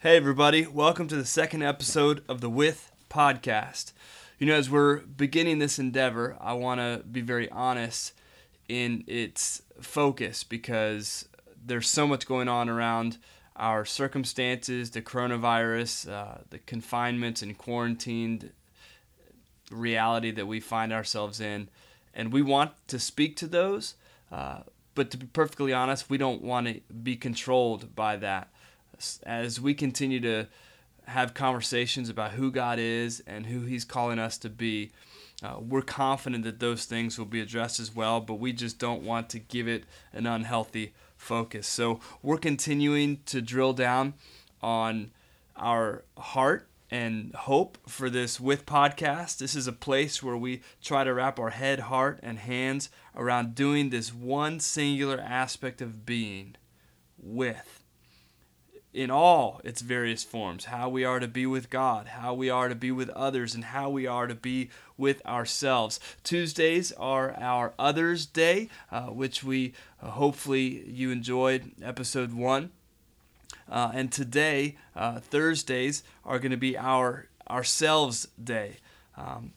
Hey, everybody, welcome to the second episode of the With podcast. You know, as we're beginning this endeavor, I want to be very honest in its focus because there's so much going on around our circumstances, the coronavirus, uh, the confinement and quarantined reality that we find ourselves in. And we want to speak to those, uh, but to be perfectly honest, we don't want to be controlled by that as we continue to have conversations about who God is and who He's calling us to be, uh, we're confident that those things will be addressed as well, but we just don't want to give it an unhealthy focus. So we're continuing to drill down on our heart and hope for this with podcast. This is a place where we try to wrap our head, heart, and hands around doing this one singular aspect of being with in all its various forms how we are to be with God, how we are to be with others, and how we are to be with ourselves. Tuesdays are our Others Day, uh, which we uh, hopefully you enjoyed episode one. Uh, and today, uh, Thursdays, are going to be our Ourselves Day. Um,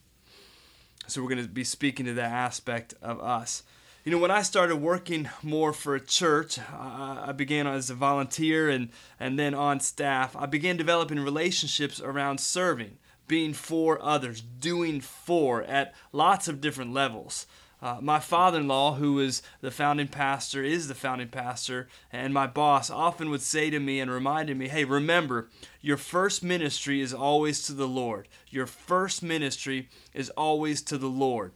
so we're going to be speaking to that aspect of us. You know, when I started working more for a church, I began as a volunteer and, and then on staff. I began developing relationships around serving, being for others, doing for at lots of different levels. Uh, my father in law, who is the founding pastor, is the founding pastor, and my boss often would say to me and reminded me, hey, remember, your first ministry is always to the Lord. Your first ministry is always to the Lord.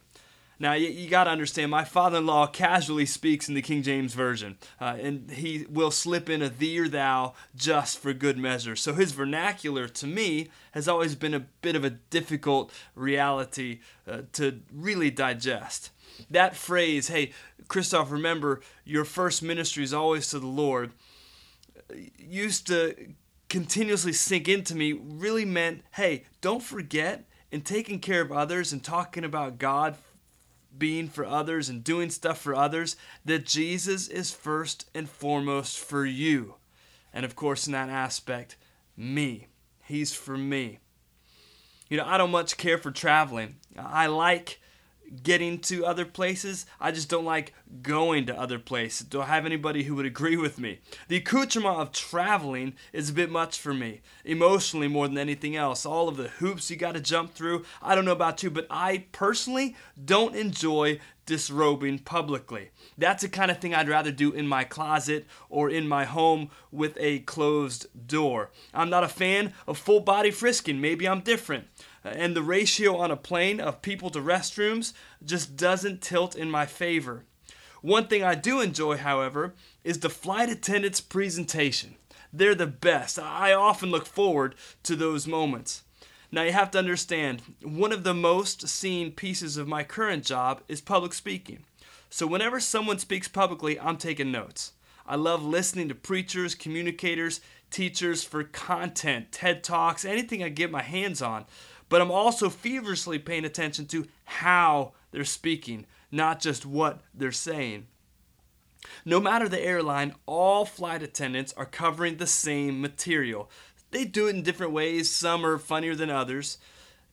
Now, you, you got to understand, my father in law casually speaks in the King James Version, uh, and he will slip in a thee or thou just for good measure. So his vernacular to me has always been a bit of a difficult reality uh, to really digest. That phrase, hey, Christoph, remember, your first ministry is always to the Lord, used to continuously sink into me, really meant, hey, don't forget in taking care of others and talking about God being for others and doing stuff for others, that Jesus is first and foremost for you. And of course, in that aspect, me. He's for me. You know, I don't much care for traveling. I like getting to other places. I just don't like going to other places. Do I have anybody who would agree with me? The accoutrement of traveling is a bit much for me, emotionally more than anything else. All of the hoops you got to jump through. I don't know about you, but I personally don't enjoy disrobing publicly. That's the kind of thing I'd rather do in my closet or in my home with a closed door. I'm not a fan of full body frisking. Maybe I'm different and the ratio on a plane of people to restrooms just doesn't tilt in my favor. One thing I do enjoy, however, is the flight attendant's presentation. They're the best. I often look forward to those moments. Now, you have to understand, one of the most seen pieces of my current job is public speaking. So, whenever someone speaks publicly, I'm taking notes. I love listening to preachers, communicators, teachers for content, TED Talks, anything I get my hands on but I'm also feverishly paying attention to how they're speaking, not just what they're saying. No matter the airline, all flight attendants are covering the same material. They do it in different ways, some are funnier than others.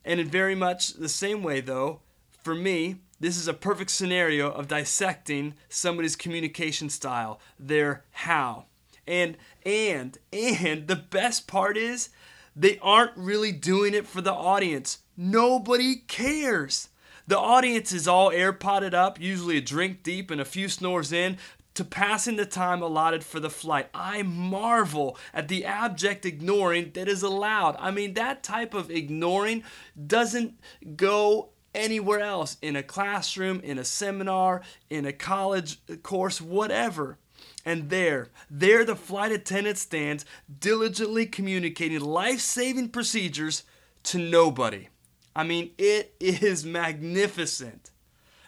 And in very much the same way, though, for me, this is a perfect scenario of dissecting somebody's communication style, their how. And and and the best part is they aren't really doing it for the audience. Nobody cares. The audience is all airpotted up, usually a drink deep and a few snores in, to passing the time allotted for the flight. I marvel at the abject ignoring that is allowed. I mean, that type of ignoring doesn't go anywhere else in a classroom, in a seminar, in a college course, whatever. And there, there the flight attendant stands, diligently communicating life saving procedures to nobody. I mean, it is magnificent.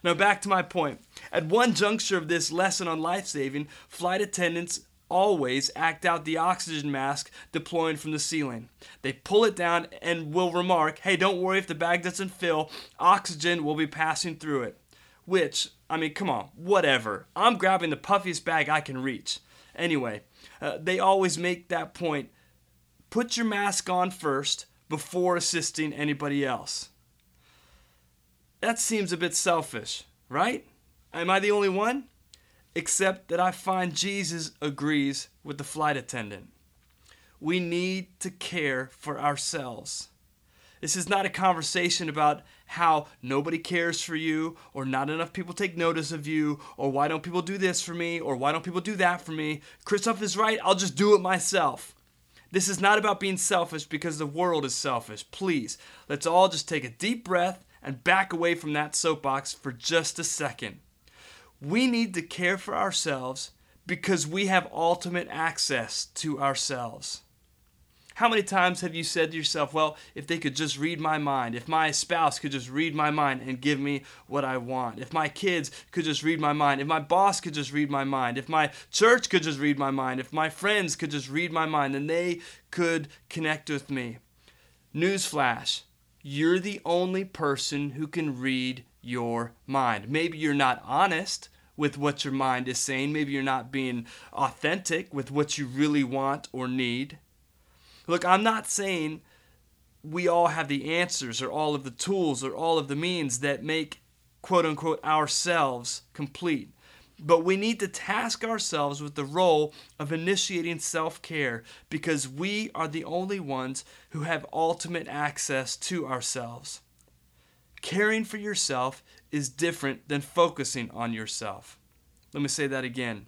Now, back to my point. At one juncture of this lesson on life saving, flight attendants always act out the oxygen mask deploying from the ceiling. They pull it down and will remark, hey, don't worry if the bag doesn't fill, oxygen will be passing through it. Which, I mean, come on, whatever. I'm grabbing the puffiest bag I can reach. Anyway, uh, they always make that point put your mask on first before assisting anybody else. That seems a bit selfish, right? Am I the only one? Except that I find Jesus agrees with the flight attendant. We need to care for ourselves. This is not a conversation about how nobody cares for you, or not enough people take notice of you, or why don't people do this for me, or why don't people do that for me. Christoph is right, I'll just do it myself. This is not about being selfish because the world is selfish. Please, let's all just take a deep breath and back away from that soapbox for just a second. We need to care for ourselves because we have ultimate access to ourselves. How many times have you said to yourself, well, if they could just read my mind, if my spouse could just read my mind and give me what I want, if my kids could just read my mind, if my boss could just read my mind, if my church could just read my mind, if my friends could just read my mind, then they could connect with me. Newsflash you're the only person who can read your mind. Maybe you're not honest with what your mind is saying, maybe you're not being authentic with what you really want or need. Look, I'm not saying we all have the answers or all of the tools or all of the means that make quote unquote ourselves complete. But we need to task ourselves with the role of initiating self care because we are the only ones who have ultimate access to ourselves. Caring for yourself is different than focusing on yourself. Let me say that again.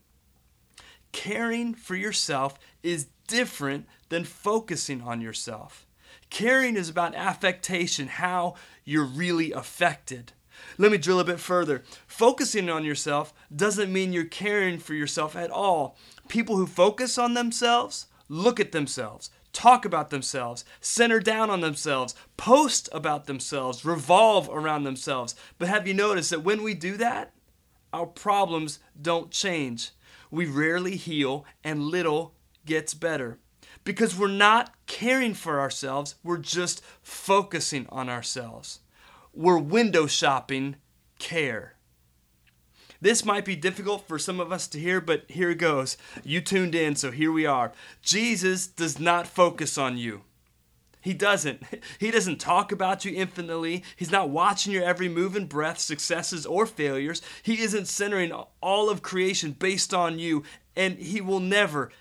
Caring for yourself is different than focusing on yourself. Caring is about affectation, how you're really affected. Let me drill a bit further. Focusing on yourself doesn't mean you're caring for yourself at all. People who focus on themselves look at themselves, talk about themselves, center down on themselves, post about themselves, revolve around themselves. But have you noticed that when we do that, our problems don't change? We rarely heal and little gets better because we're not caring for ourselves, we're just focusing on ourselves. We're window shopping care. This might be difficult for some of us to hear, but here it goes. You tuned in, so here we are. Jesus does not focus on you. He doesn't. He doesn't talk about you infinitely. He's not watching your every move and breath, successes or failures. He isn't centering all of creation based on you, and He will never,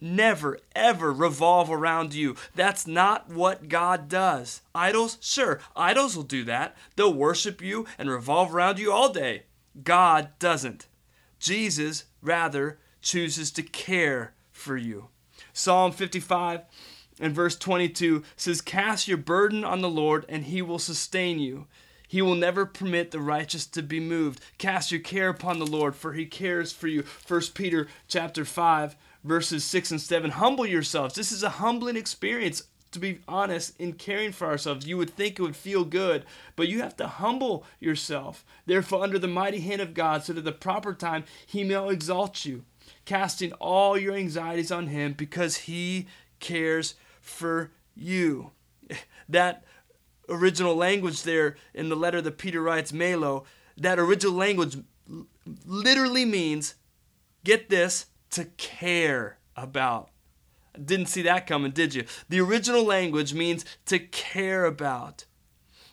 never, ever revolve around you. That's not what God does. Idols, sure, idols will do that. They'll worship you and revolve around you all day. God doesn't. Jesus, rather, chooses to care for you. Psalm 55 and verse 22 says, Cast your burden on the Lord, and he will sustain you. He will never permit the righteous to be moved. Cast your care upon the Lord, for he cares for you. 1 Peter chapter 5 verses 6 and 7. Humble yourselves. This is a humbling experience, to be honest, in caring for ourselves. You would think it would feel good, but you have to humble yourself. Therefore, under the mighty hand of God, so that at the proper time he may exalt you, casting all your anxieties on him because he cares for you. That original language there in the letter that Peter writes, Melo, that original language literally means, get this, to care about. Didn't see that coming, did you? The original language means to care about.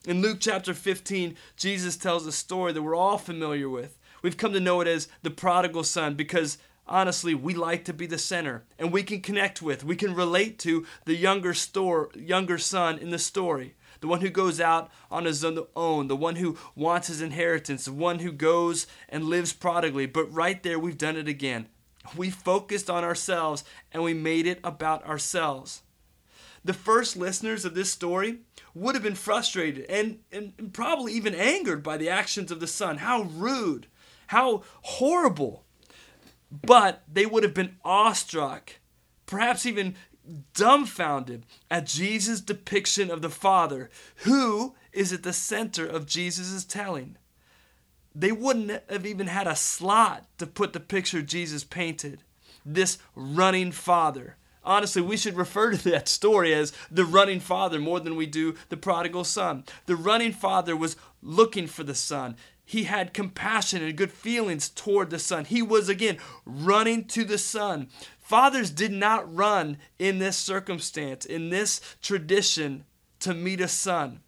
In Luke chapter 15, Jesus tells a story that we're all familiar with. We've come to know it as the prodigal son because honestly, we like to be the center and we can connect with, we can relate to the younger store, younger son in the story. The one who goes out on his own, the one who wants his inheritance, the one who goes and lives prodigally. But right there, we've done it again. We focused on ourselves and we made it about ourselves. The first listeners of this story would have been frustrated and, and, and probably even angered by the actions of the son. How rude, how horrible. But they would have been awestruck, perhaps even dumbfounded at Jesus' depiction of the Father, who is at the center of Jesus' telling they wouldn't have even had a slot to put the picture Jesus painted. This running father. Honestly, we should refer to that story as the running father more than we do the prodigal son. The running father was looking for the son. He had compassion and good feelings toward the son. He was again running to the son. Fathers did not run in this circumstance, in this tradition, to meet a son.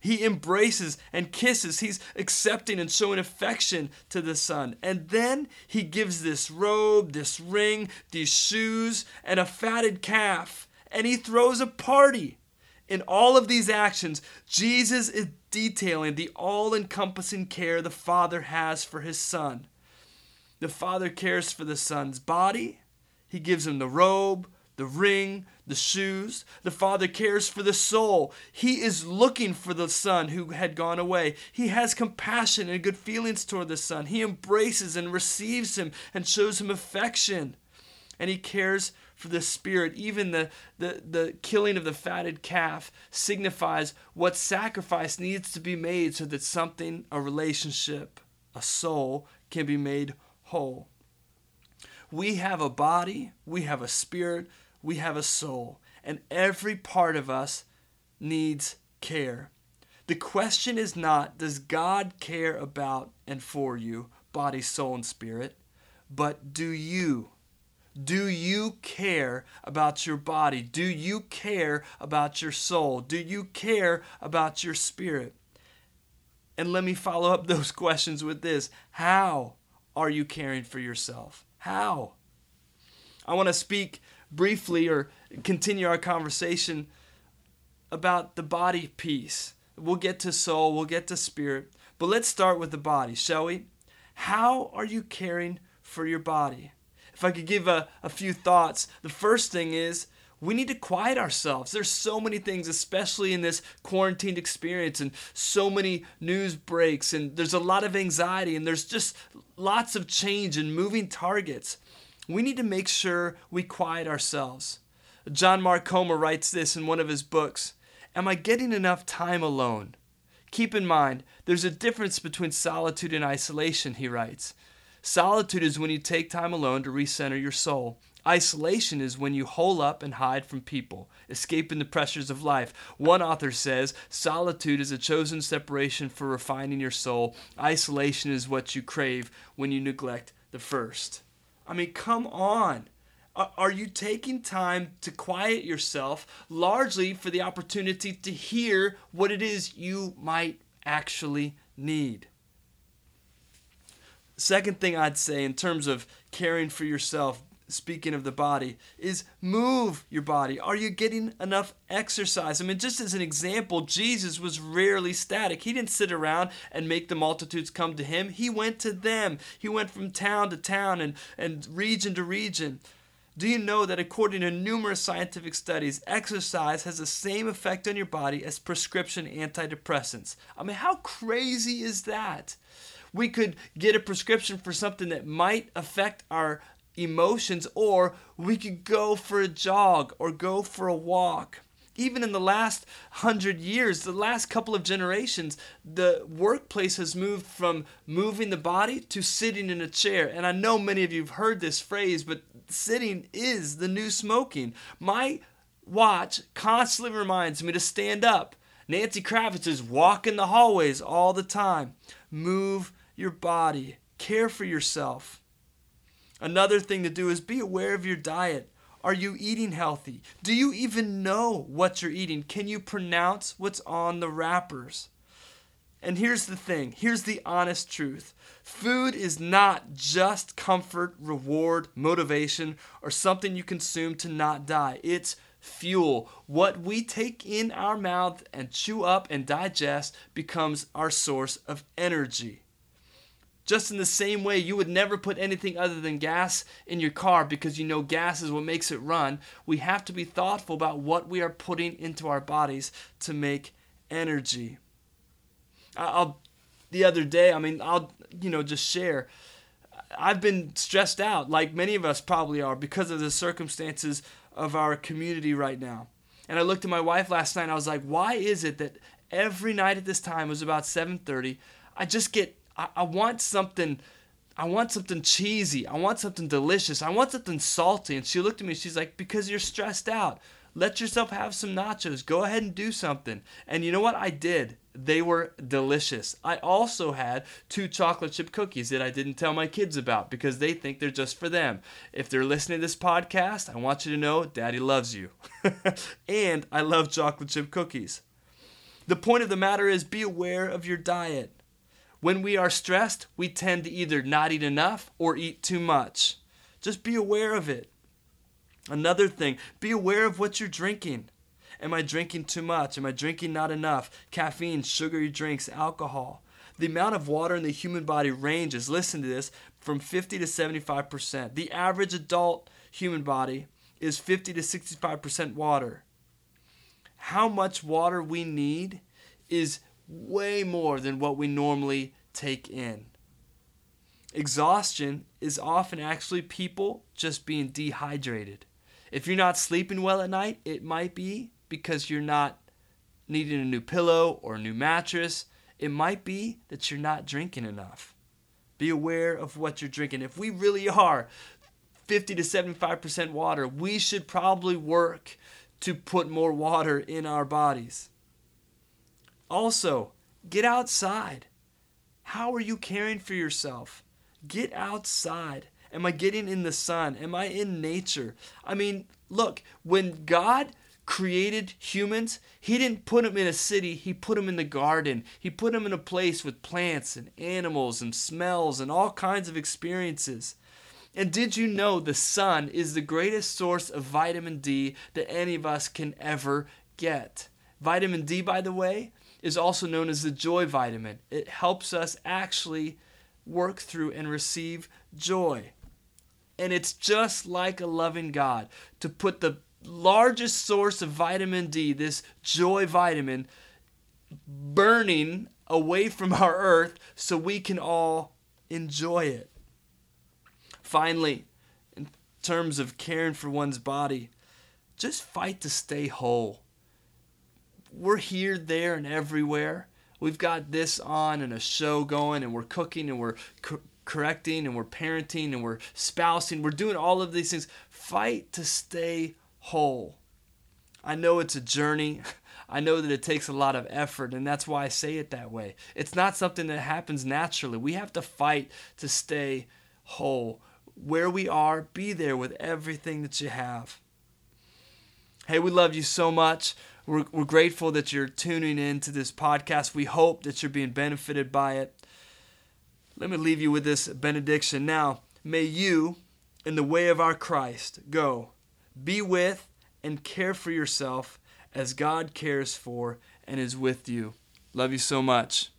He embraces and kisses. He's accepting and showing affection to the son. And then he gives this robe, this ring, these shoes, and a fatted calf. And he throws a party. In all of these actions, Jesus is detailing the all encompassing care the Father has for his Son. The Father cares for the Son's body, he gives him the robe, the ring, the shoes. The Father cares for the soul. He is looking for the Son who had gone away. He has compassion and good feelings toward the Son. He embraces and receives him and shows him affection. And he cares for the Spirit. Even the, the, the killing of the fatted calf signifies what sacrifice needs to be made so that something, a relationship, a soul, can be made whole. We have a body, we have a spirit, we have a soul, and every part of us needs care. The question is not, does God care about and for you, body, soul, and spirit, but do you? Do you care about your body? Do you care about your soul? Do you care about your spirit? And let me follow up those questions with this How are you caring for yourself? How? I want to speak briefly or continue our conversation about the body piece. We'll get to soul, we'll get to spirit, but let's start with the body, shall we? How are you caring for your body? If I could give a, a few thoughts, the first thing is we need to quiet ourselves. There's so many things, especially in this quarantined experience, and so many news breaks, and there's a lot of anxiety, and there's just lots of change and moving targets we need to make sure we quiet ourselves. John Mark Comer writes this in one of his books Am I getting enough time alone? Keep in mind, there's a difference between solitude and isolation, he writes. Solitude is when you take time alone to recenter your soul. Isolation is when you hole up and hide from people, escaping the pressures of life. One author says solitude is a chosen separation for refining your soul. Isolation is what you crave when you neglect the first. I mean, come on. Are you taking time to quiet yourself largely for the opportunity to hear what it is you might actually need? Second thing I'd say in terms of caring for yourself, speaking of the body, is move your body. Are you getting enough exercise? I mean, just as an example, Jesus was rarely static. He didn't sit around and make the multitudes come to him, he went to them. He went from town to town and, and region to region. Do you know that according to numerous scientific studies, exercise has the same effect on your body as prescription antidepressants? I mean, how crazy is that? We could get a prescription for something that might affect our emotions, or we could go for a jog or go for a walk. Even in the last hundred years, the last couple of generations, the workplace has moved from moving the body to sitting in a chair. And I know many of you have heard this phrase, but sitting is the new smoking. My watch constantly reminds me to stand up. Nancy Kravitz is walking the hallways all the time. Move your body, care for yourself. Another thing to do is be aware of your diet. Are you eating healthy? Do you even know what you're eating? Can you pronounce what's on the wrappers? And here's the thing here's the honest truth food is not just comfort, reward, motivation, or something you consume to not die. It's fuel. What we take in our mouth and chew up and digest becomes our source of energy. Just in the same way, you would never put anything other than gas in your car because you know gas is what makes it run. We have to be thoughtful about what we are putting into our bodies to make energy. I'll, the other day, I mean, I'll, you know, just share. I've been stressed out, like many of us probably are, because of the circumstances of our community right now. And I looked at my wife last night and I was like, why is it that every night at this time, it was about 7:30, I just get I, I want something I want something cheesy. I want something delicious. I want something salty. And she looked at me, she's like, Because you're stressed out. Let yourself have some nachos. Go ahead and do something. And you know what? I did. They were delicious. I also had two chocolate chip cookies that I didn't tell my kids about because they think they're just for them. If they're listening to this podcast, I want you to know Daddy loves you. and I love chocolate chip cookies. The point of the matter is be aware of your diet. When we are stressed, we tend to either not eat enough or eat too much. Just be aware of it. Another thing, be aware of what you're drinking. Am I drinking too much? Am I drinking not enough? Caffeine, sugary drinks, alcohol. The amount of water in the human body ranges, listen to this, from 50 to 75%. The average adult human body is 50 to 65% water. How much water we need is way more than what we normally take in. Exhaustion is often actually people just being dehydrated. If you're not sleeping well at night, it might be because you're not needing a new pillow or a new mattress. It might be that you're not drinking enough. Be aware of what you're drinking. If we really are 50 to 75% water, we should probably work to put more water in our bodies. Also, get outside. How are you caring for yourself? Get outside. Am I getting in the sun? Am I in nature? I mean, look, when God created humans, He didn't put them in a city, He put them in the garden. He put them in a place with plants and animals and smells and all kinds of experiences. And did you know the sun is the greatest source of vitamin D that any of us can ever get? Vitamin D, by the way, is also known as the joy vitamin. It helps us actually work through and receive joy. And it's just like a loving God to put the largest source of vitamin D, this joy vitamin, burning away from our earth so we can all enjoy it. Finally, in terms of caring for one's body, just fight to stay whole. We're here, there, and everywhere. We've got this on and a show going, and we're cooking and we're co- correcting and we're parenting and we're spousing. We're doing all of these things. Fight to stay whole. I know it's a journey. I know that it takes a lot of effort, and that's why I say it that way. It's not something that happens naturally. We have to fight to stay whole. Where we are, be there with everything that you have. Hey, we love you so much. We're, we're grateful that you're tuning in to this podcast. We hope that you're being benefited by it. Let me leave you with this benediction. Now, may you, in the way of our Christ, go, be with, and care for yourself as God cares for and is with you. Love you so much.